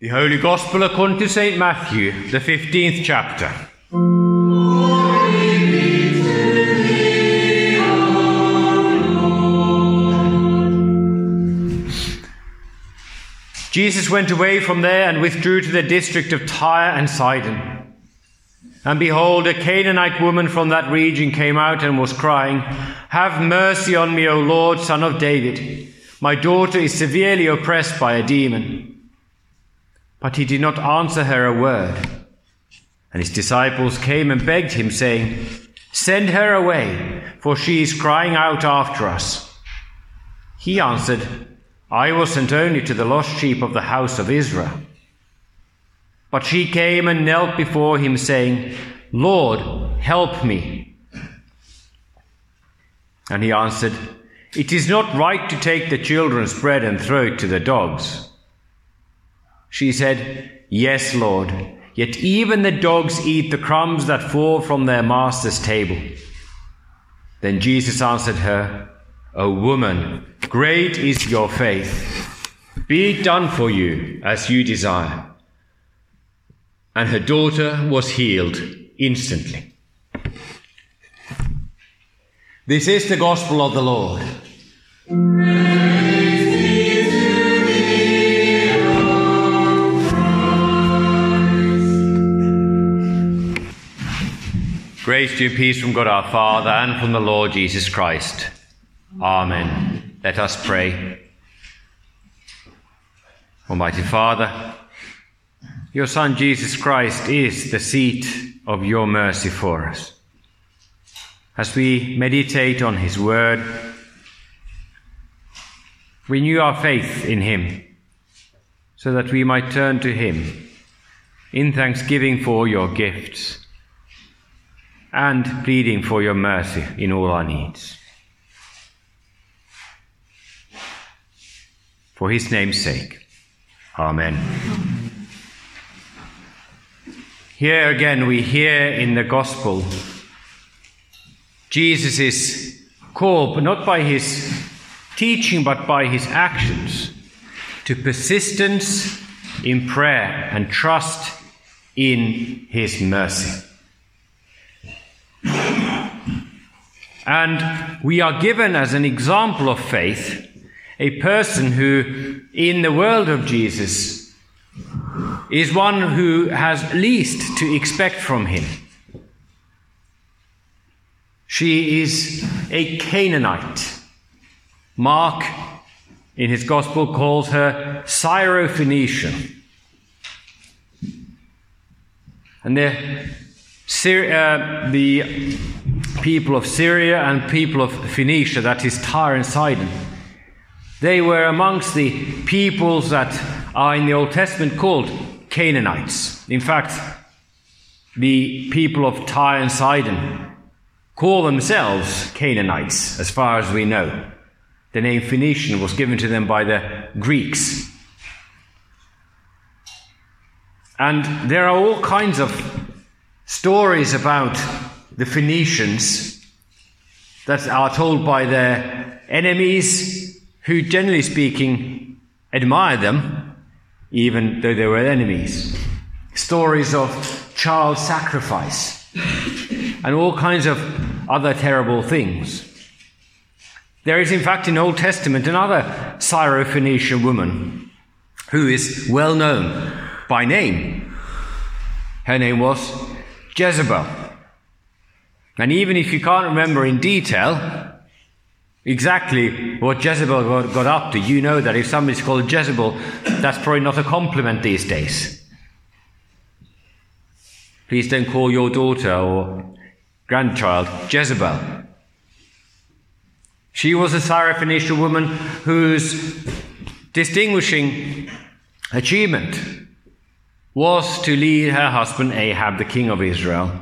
The Holy Gospel according to St. Matthew, the 15th chapter. Jesus went away from there and withdrew to the district of Tyre and Sidon. And behold, a Canaanite woman from that region came out and was crying, Have mercy on me, O Lord, son of David. My daughter is severely oppressed by a demon. But he did not answer her a word. And his disciples came and begged him, saying, Send her away, for she is crying out after us. He answered, I was sent only to the lost sheep of the house of Israel. But she came and knelt before him, saying, Lord, help me. And he answered, It is not right to take the children's bread and throw it to the dogs. She said, Yes, Lord, yet even the dogs eat the crumbs that fall from their master's table. Then Jesus answered her, O woman, great is your faith. Be it done for you as you desire. And her daughter was healed instantly. This is the gospel of the Lord. Grace to you peace from God our Father and from the Lord Jesus Christ. Amen. Let us pray. Almighty Father, your Son Jesus Christ is the seat of your mercy for us. As we meditate on his word, renew our faith in him so that we might turn to him in thanksgiving for your gifts and pleading for your mercy in all our needs. For his name's sake. Amen. Here again, we hear in the gospel Jesus is called, not by his teaching, but by his actions, to persistence in prayer and trust in his mercy. And we are given as an example of faith a person who, in the world of Jesus, is one who has least to expect from him. She is a Canaanite. Mark, in his gospel, calls her Syrophoenician. And the, uh, the people of Syria and people of Phoenicia, that is Tyre and Sidon, they were amongst the peoples that are in the Old Testament called Canaanites. In fact, the people of Tyre and Sidon call themselves Canaanites, as far as we know. The name Phoenician was given to them by the Greeks. And there are all kinds of stories about the Phoenicians that are told by their enemies, who, generally speaking, admired them, even though they were enemies. Stories of child sacrifice and all kinds of other terrible things. There is, in fact, in Old Testament another Syrophoenician woman who is well known by name. Her name was Jezebel. And even if you can't remember in detail exactly what Jezebel got, got up to, you know that if somebody's called Jezebel, that's probably not a compliment these days. Please don't call your daughter or grandchild Jezebel. She was a Syrophoenician woman whose distinguishing achievement was to lead her husband Ahab, the king of Israel,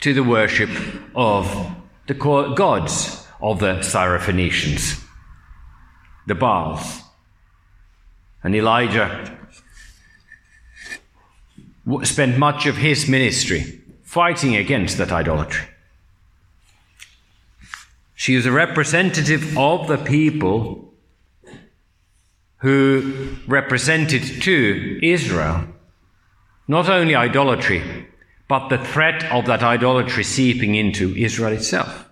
to the worship of the gods of the Syrophoenicians, the Baals. And Elijah spent much of his ministry fighting against that idolatry. She is a representative of the people who represented to Israel not only idolatry, but the threat of that idolatry seeping into Israel itself.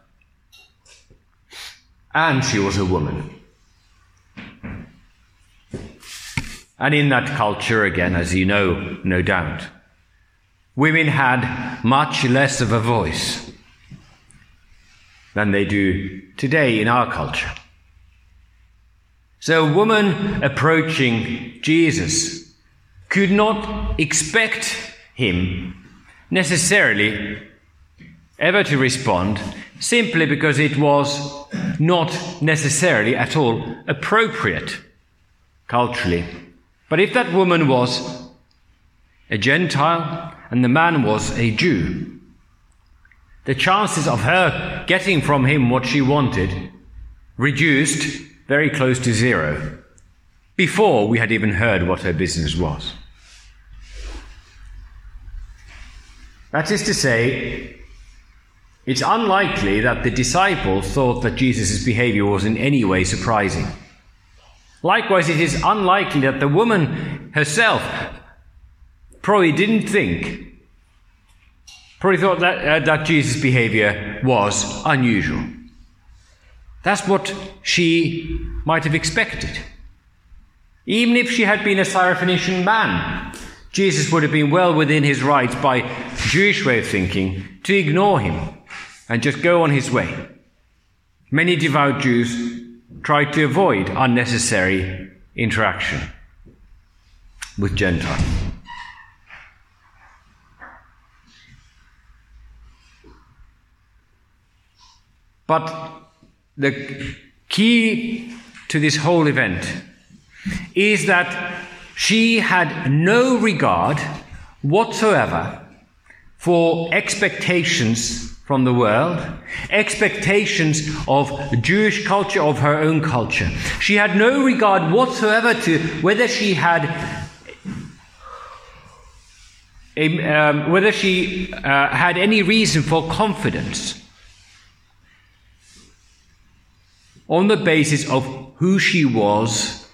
And she was a woman. And in that culture, again, as you know, no doubt, women had much less of a voice than they do today in our culture. So a woman approaching Jesus could not expect him necessarily ever to respond simply because it was not necessarily at all appropriate culturally. But if that woman was a Gentile and the man was a Jew, the chances of her getting from him what she wanted reduced very close to zero before we had even heard what her business was. That is to say, it's unlikely that the disciples thought that Jesus' behavior was in any way surprising. Likewise, it is unlikely that the woman herself probably didn't think, probably thought that, uh, that Jesus' behavior was unusual. That's what she might have expected. Even if she had been a Syrophoenician man, Jesus would have been well within his rights by Jewish way of thinking to ignore him and just go on his way. Many devout Jews tried to avoid unnecessary interaction with Gentiles. But the key to this whole event is that she had no regard whatsoever for expectations from the world, expectations of Jewish culture, of her own culture. She had no regard whatsoever to whether she had a, um, whether she uh, had any reason for confidence on the basis of who she was,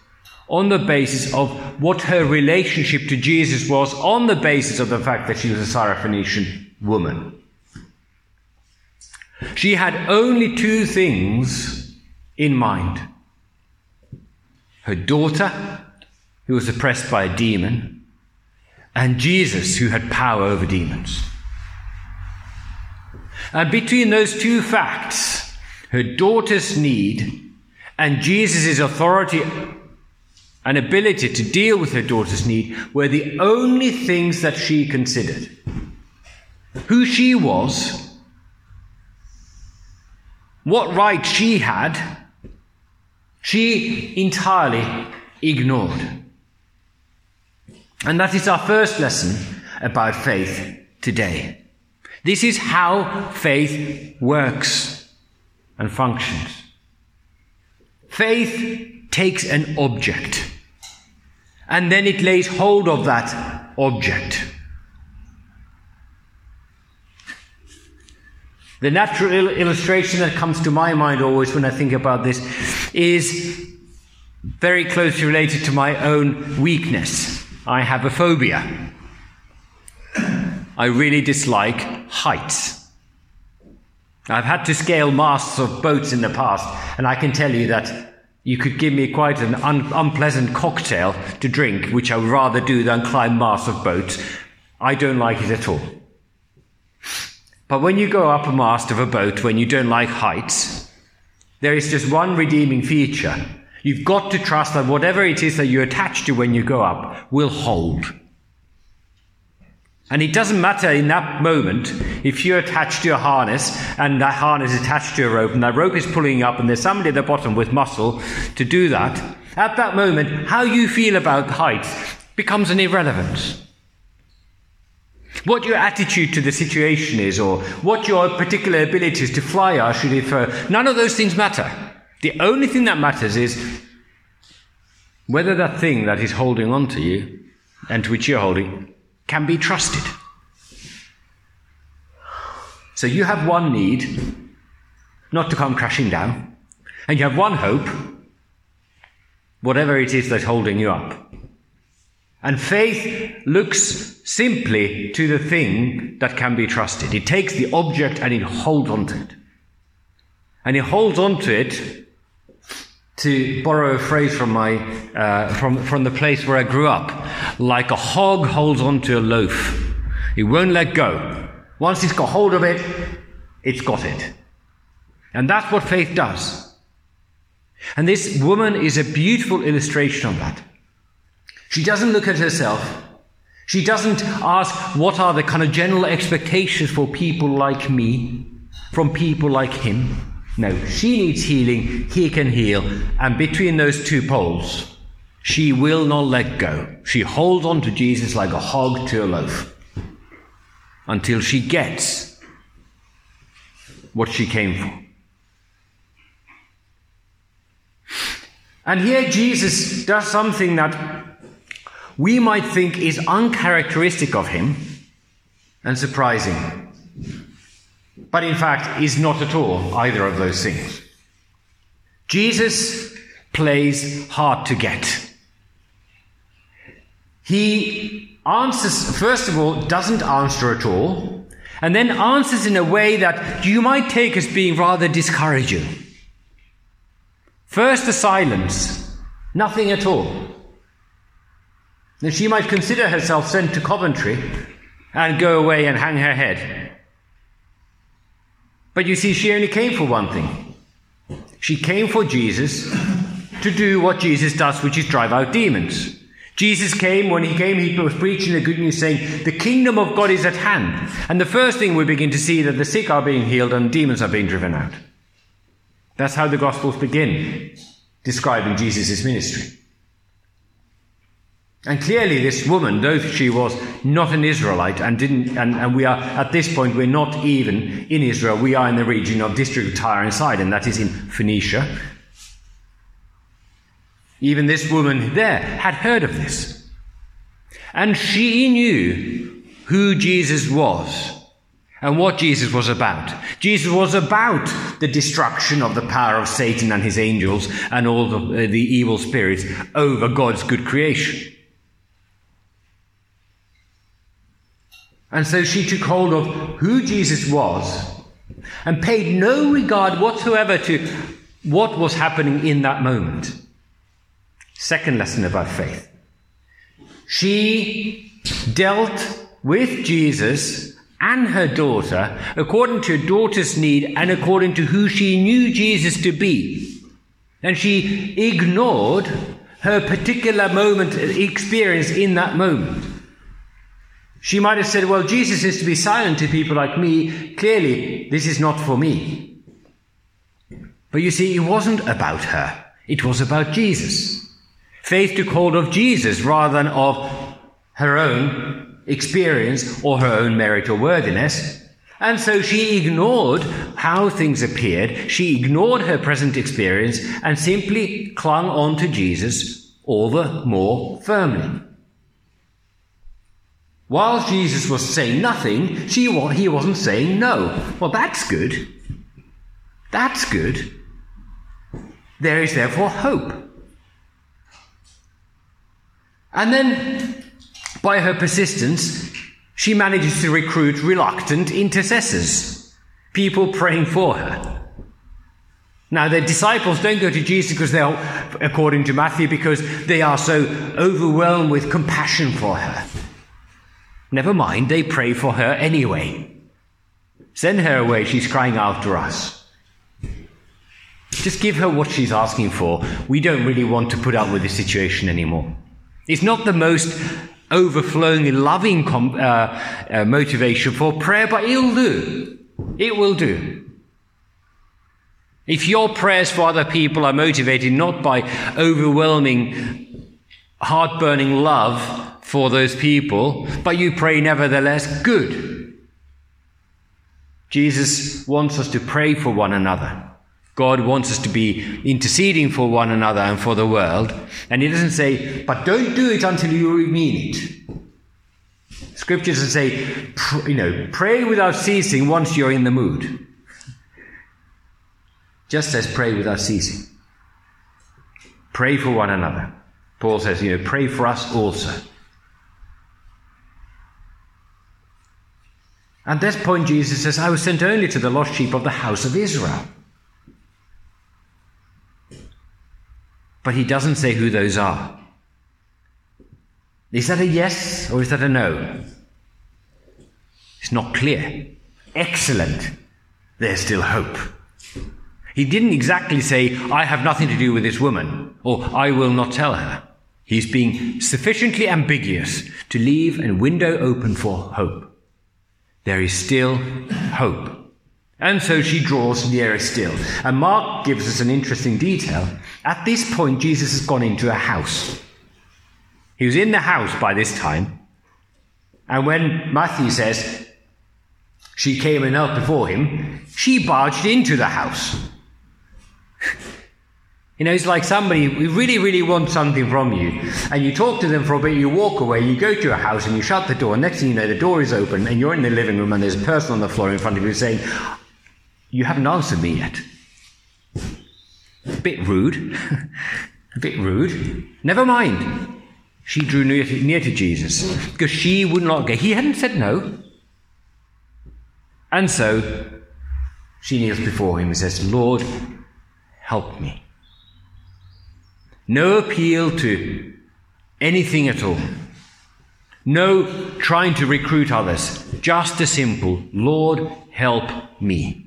on the basis of what her relationship to Jesus was, on the basis of the fact that she was a Syrophoenician woman. She had only two things in mind her daughter, who was oppressed by a demon, and Jesus, who had power over demons. And between those two facts, her daughter's need and Jesus' authority and ability to deal with her daughter's need were the only things that she considered. Who she was, what right she had, she entirely ignored. And that is our first lesson about faith today. This is how faith works and functions. Faith takes an object and then it lays hold of that object. The natural illustration that comes to my mind always when I think about this is very closely related to my own weakness. I have a phobia. I really dislike heights. I've had to scale masts of boats in the past, and I can tell you that you could give me quite an un- unpleasant cocktail to drink, which I would rather do than climb masts of boats. I don't like it at all. But when you go up a mast of a boat when you don't like heights, there is just one redeeming feature. You've got to trust that whatever it is that you attach to when you go up will hold. And it doesn't matter in that moment if you're attached to a harness and that harness is attached to a rope and that rope is pulling up and there's somebody at the bottom with muscle to do that. At that moment, how you feel about height becomes an irrelevance. What your attitude to the situation is, or what your particular abilities to fly are, should infer, none of those things matter. The only thing that matters is whether that thing that is holding on to you and to which you're holding can be trusted. So you have one need, not to come crashing down, and you have one hope, whatever it is that's holding you up. And faith looks simply to the thing that can be trusted. It takes the object and it holds on to it. And it holds on to it, to borrow a phrase from, my, uh, from, from the place where I grew up, like a hog holds on to a loaf. he won't let go. Once he's got hold of it, it's got it. And that's what faith does. And this woman is a beautiful illustration of that. She doesn't look at herself. She doesn't ask what are the kind of general expectations for people like me from people like him. No, she needs healing, he can heal, and between those two poles, she will not let go. She holds on to Jesus like a hog to a loaf until she gets what she came for. And here Jesus does something that we might think is uncharacteristic of him and surprising, but in fact is not at all either of those things. Jesus plays hard to get. He answers, first of all, doesn't answer at all, and then answers in a way that you might take as being rather discouraging. First, the silence, nothing at all. Then she might consider herself sent to Coventry and go away and hang her head. But you see, she only came for one thing. She came for Jesus to do what Jesus does, which is drive out demons. Jesus came, when he came, he was preaching the good news saying, the kingdom of God is at hand. And the first thing we begin to see that the sick are being healed and demons are being driven out. That's how the Gospels begin, describing Jesus' ministry. And clearly, this woman, though she was not an Israelite and didn't, and, and, we are at this point, we're not even in Israel, we are in the region of district of Tyre and Sidon, that is in Phoenicia. Even this woman there had heard of this. And she knew who Jesus was and what Jesus was about. Jesus was about the destruction of the power of Satan and his angels and all the, uh, the evil spirits over God's good creation. And so she took hold of who Jesus was and paid no regard whatsoever to what was happening in that moment. Second lesson about faith. She dealt with Jesus and her daughter according to her daughter's need and according to who she knew Jesus to be. And she ignored her particular moment, experience in that moment. She might have said, Well, Jesus is to be silent to people like me. Clearly, this is not for me. But you see, it wasn't about her, it was about Jesus. Faith took hold of Jesus rather than of her own experience or her own merit or worthiness. And so she ignored how things appeared. She ignored her present experience and simply clung on to Jesus all the more firmly. While Jesus was saying nothing, she, he wasn't saying no. Well, that's good. That's good. There is therefore hope. And then by her persistence, she manages to recruit reluctant intercessors, people praying for her. Now, the disciples don't go to Jesus because they're, according to Matthew, because they are so overwhelmed with compassion for her. Never mind, they pray for her anyway. Send her away, she's crying after us. Just give her what she's asking for. We don't really want to put up with this situation anymore. It's not the most overflowing loving com- uh, uh, motivation for prayer, but it'll do. It will do. If your prayers for other people are motivated not by overwhelming, heart burning love for those people, but you pray nevertheless, good. Jesus wants us to pray for one another. God wants us to be interceding for one another and for the world. And He doesn't say, but don't do it until you mean it. Scriptures say, you know, pray without ceasing once you're in the mood. Just as pray without ceasing. Pray for one another. Paul says, you know, pray for us also. At this point, Jesus says, I was sent only to the lost sheep of the house of Israel. But he doesn't say who those are. Is that a yes or is that a no? It's not clear. Excellent. There's still hope. He didn't exactly say, I have nothing to do with this woman, or I will not tell her. He's being sufficiently ambiguous to leave a window open for hope. There is still hope. And so she draws nearer still. And Mark gives us an interesting detail. At this point, Jesus has gone into a house. He was in the house by this time. And when Matthew says she came and knelt before him, she barged into the house. You know, it's like somebody, we really, really want something from you, and you talk to them for a bit, you walk away, you go to your house, and you shut the door, next thing you know, the door is open, and you're in the living room, and there's a person on the floor in front of you saying, You haven't answered me yet. A bit rude. a bit rude. Never mind. She drew near to, near to Jesus because she would not go. He hadn't said no. And so she kneels before him and says, Lord, help me. No appeal to anything at all. No trying to recruit others. Just a simple, Lord, help me.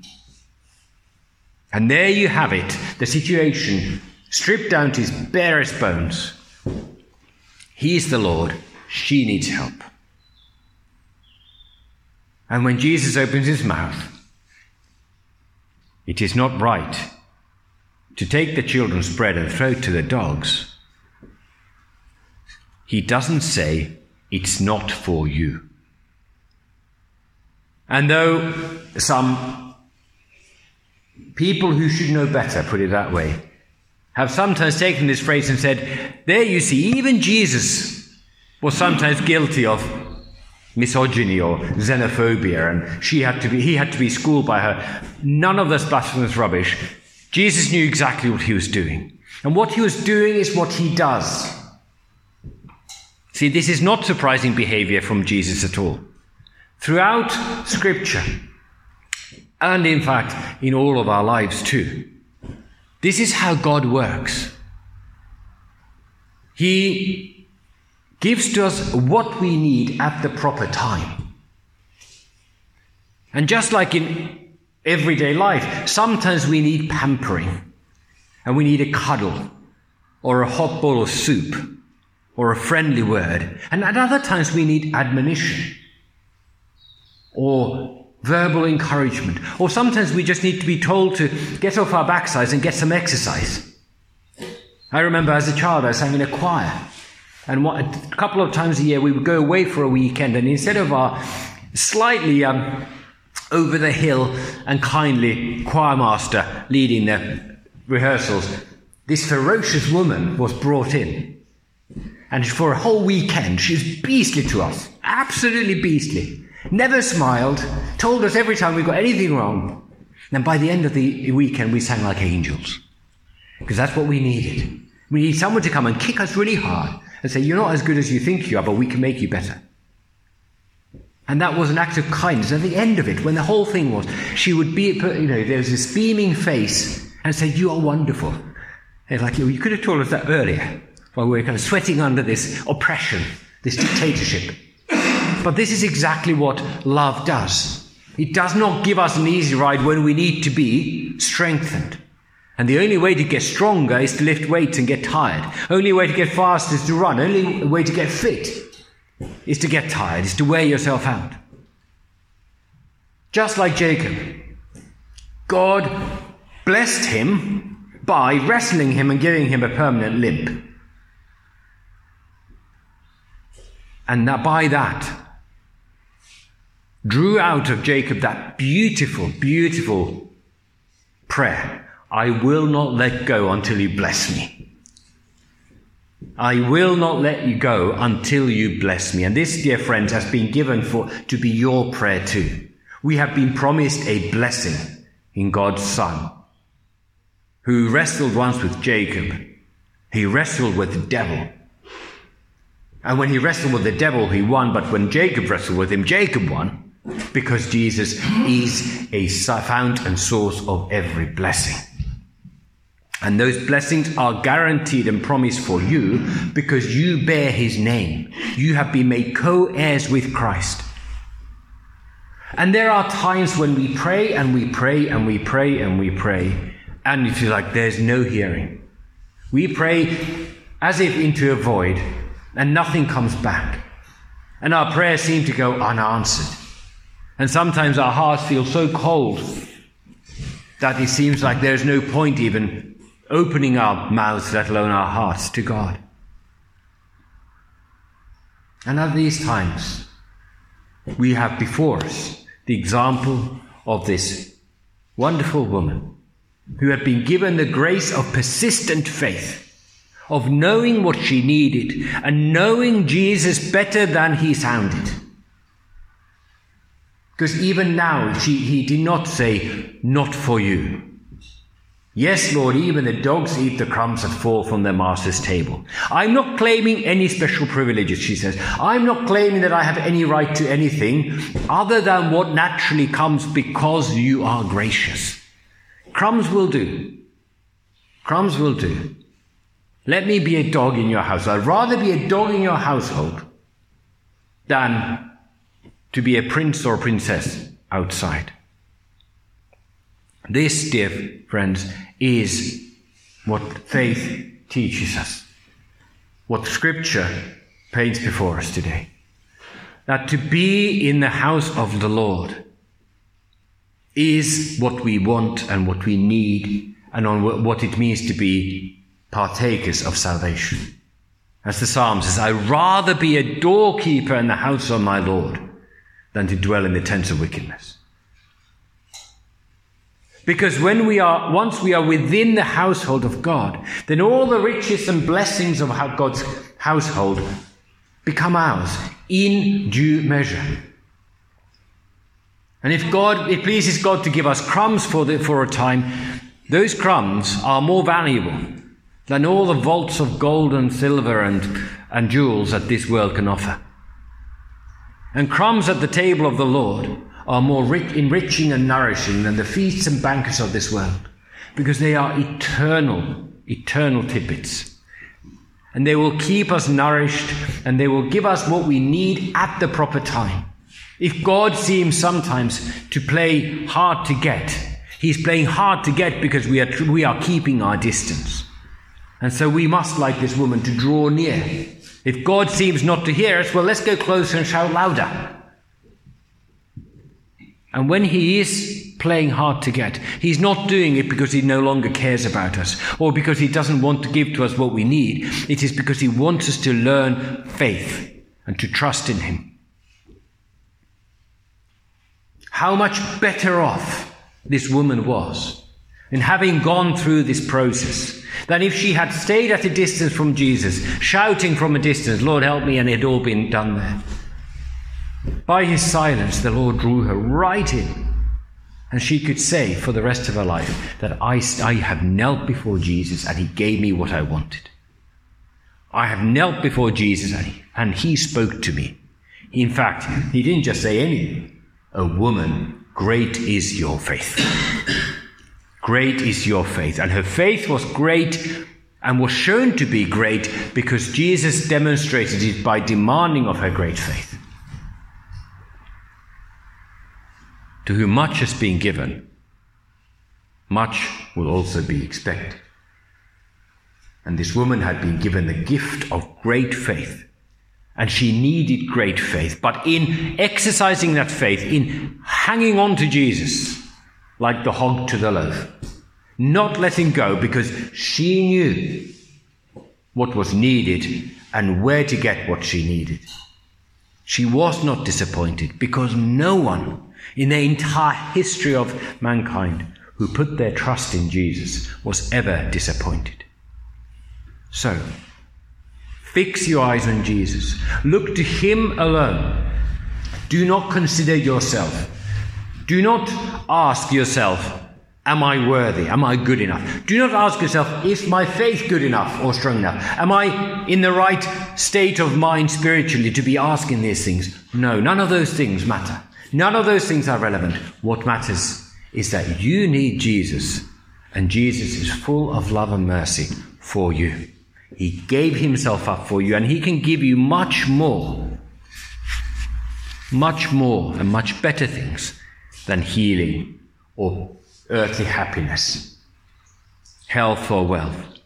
And there you have it, the situation stripped down to his barest bones. He's the Lord. She needs help. And when Jesus opens his mouth, it is not right to take the children's bread and throw it to the dogs, he doesn't say, It's not for you. And though some people who should know better, put it that way, have sometimes taken this phrase and said, There you see, even Jesus was sometimes guilty of misogyny or xenophobia, and she had to be, he had to be schooled by her. None of this blasphemous rubbish. Jesus knew exactly what he was doing. And what he was doing is what he does. See, this is not surprising behavior from Jesus at all. Throughout Scripture, and in fact, in all of our lives too, this is how God works. He gives to us what we need at the proper time. And just like in everyday life. Sometimes we need pampering and we need a cuddle or a hot bowl of soup or a friendly word. And at other times we need admonition or verbal encouragement. Or sometimes we just need to be told to get off our backsides and get some exercise. I remember as a child I sang in a choir. And a couple of times a year we would go away for a weekend, and instead of our slightly um, over the hill and kindly choirmaster leading the rehearsals, this ferocious woman was brought in. And for a whole weekend, she was beastly to us. Absolutely beastly. Never smiled, told us every time we got anything wrong. And by the end of the weekend, we sang like angels. Because that's what we needed. We need someone to come and kick us really hard and say, You're not as good as you think you are, but we can make you better. And that was an act of kindness. At the end of it, when the whole thing was, she would be, you know, there was this beaming face and say, You are wonderful. And like, you could have told us that earlier, while we were kind of sweating under this oppression, this dictatorship. But this is exactly what love does. It does not give us an easy ride when we need to be strengthened. And the only way to get stronger is to lift weights and get tired. Only way to get fast is to run. Only way to get fit is to get tired, is to wear yourself out. Just like Jacob, God blessed him by wrestling him and giving him a permanent limp. And that by that, drew out of Jacob that beautiful, beautiful prayer I will not let go until you bless me. I will not let you go until you bless me. And this, dear friends, has been given for to be your prayer too. We have been promised a blessing in God's Son, who wrestled once with Jacob, He wrestled with the devil. And when he wrestled with the devil, he won. But when Jacob wrestled with him, Jacob won because Jesus is a fount and source of every blessing. And those blessings are guaranteed and promised for you because you bear his name. You have been made co heirs with Christ. And there are times when we pray and we pray and we pray and we pray, and you feel like there's no hearing. We pray as if into a void, and nothing comes back. And our prayers seem to go unanswered. And sometimes our hearts feel so cold that it seems like there's no point even opening our mouths, let alone our hearts, to God. And at these times, we have before us the example of this wonderful woman who had been given the grace of persistent faith, of knowing what she needed and knowing Jesus better than he sounded. Because even now, she, he did not say, Not for you. Yes, Lord, even the dogs eat the crumbs that fall from their master's table. I'm not claiming any special privileges, she says. I'm not claiming that I have any right to anything other than what naturally comes because you are gracious. Crumbs will do. Crumbs will do. Let me be a dog in your house. I'd rather be a dog in your household than to be a prince or princess outside. This, dear friends, is what faith teaches us, what Scripture paints before us today. That to be in the house of the Lord is what we want and what we need, and on what it means to be partakers of salvation. As the psalm says, I rather be a doorkeeper in the house of my Lord than to dwell in the tents of wickedness. Because when we are, once we are within the household of God, then all the riches and blessings of God's household become ours in due measure. And if God, it pleases God to give us crumbs for, the, for a time, those crumbs are more valuable than all the vaults of gold and silver and, and jewels that this world can offer. And crumbs at the table of the Lord are more rich, enriching and nourishing than the feasts and banquets of this world, because they are eternal, eternal tidbits. And they will keep us nourished and they will give us what we need at the proper time. If God seems sometimes to play hard to get, He's playing hard to get because we are, we are keeping our distance. And so we must, like this woman, to draw near if God seems not to hear us, well, let's go closer and shout louder. And when He is playing hard to get, He's not doing it because He no longer cares about us or because He doesn't want to give to us what we need. It is because He wants us to learn faith and to trust in Him. How much better off this woman was in having gone through this process than if she had stayed at a distance from Jesus, shouting from a distance, Lord, help me, and it had all been done there. By his silence, the Lord drew her right in. And she could say for the rest of her life that I, I have knelt before Jesus and he gave me what I wanted. I have knelt before Jesus and he, and he spoke to me. In fact, he didn't just say anything. A woman, great is your faith. Great is your faith. And her faith was great and was shown to be great because Jesus demonstrated it by demanding of her great faith. To whom much has been given, much will also be expected. And this woman had been given the gift of great faith. And she needed great faith. But in exercising that faith, in hanging on to Jesus, like the hog to the loaf, not letting go because she knew what was needed and where to get what she needed. She was not disappointed because no one in the entire history of mankind who put their trust in Jesus was ever disappointed. So, fix your eyes on Jesus. Look to Him alone. Do not consider yourself. Do not ask yourself, Am I worthy? Am I good enough? Do not ask yourself, is my faith good enough or strong enough? Am I in the right state of mind spiritually to be asking these things? No, none of those things matter. None of those things are relevant. What matters is that you need Jesus, and Jesus is full of love and mercy for you. He gave himself up for you, and he can give you much more, much more, and much better things than healing or earthly happiness, health or wealth.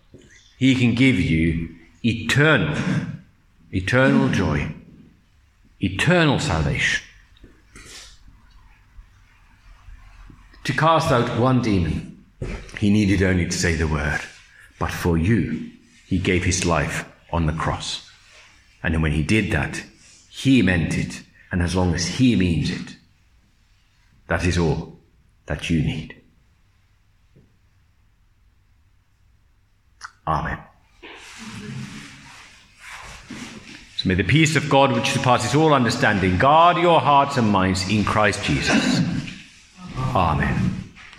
He can give you eternal, eternal joy, eternal salvation. To cast out one demon, he needed only to say the word. But for you, he gave his life on the cross. And when he did that, he meant it. And as long as he means it, that is all that you need. Amen. So may the peace of God, which surpasses all understanding, guard your hearts and minds in Christ Jesus. Amen.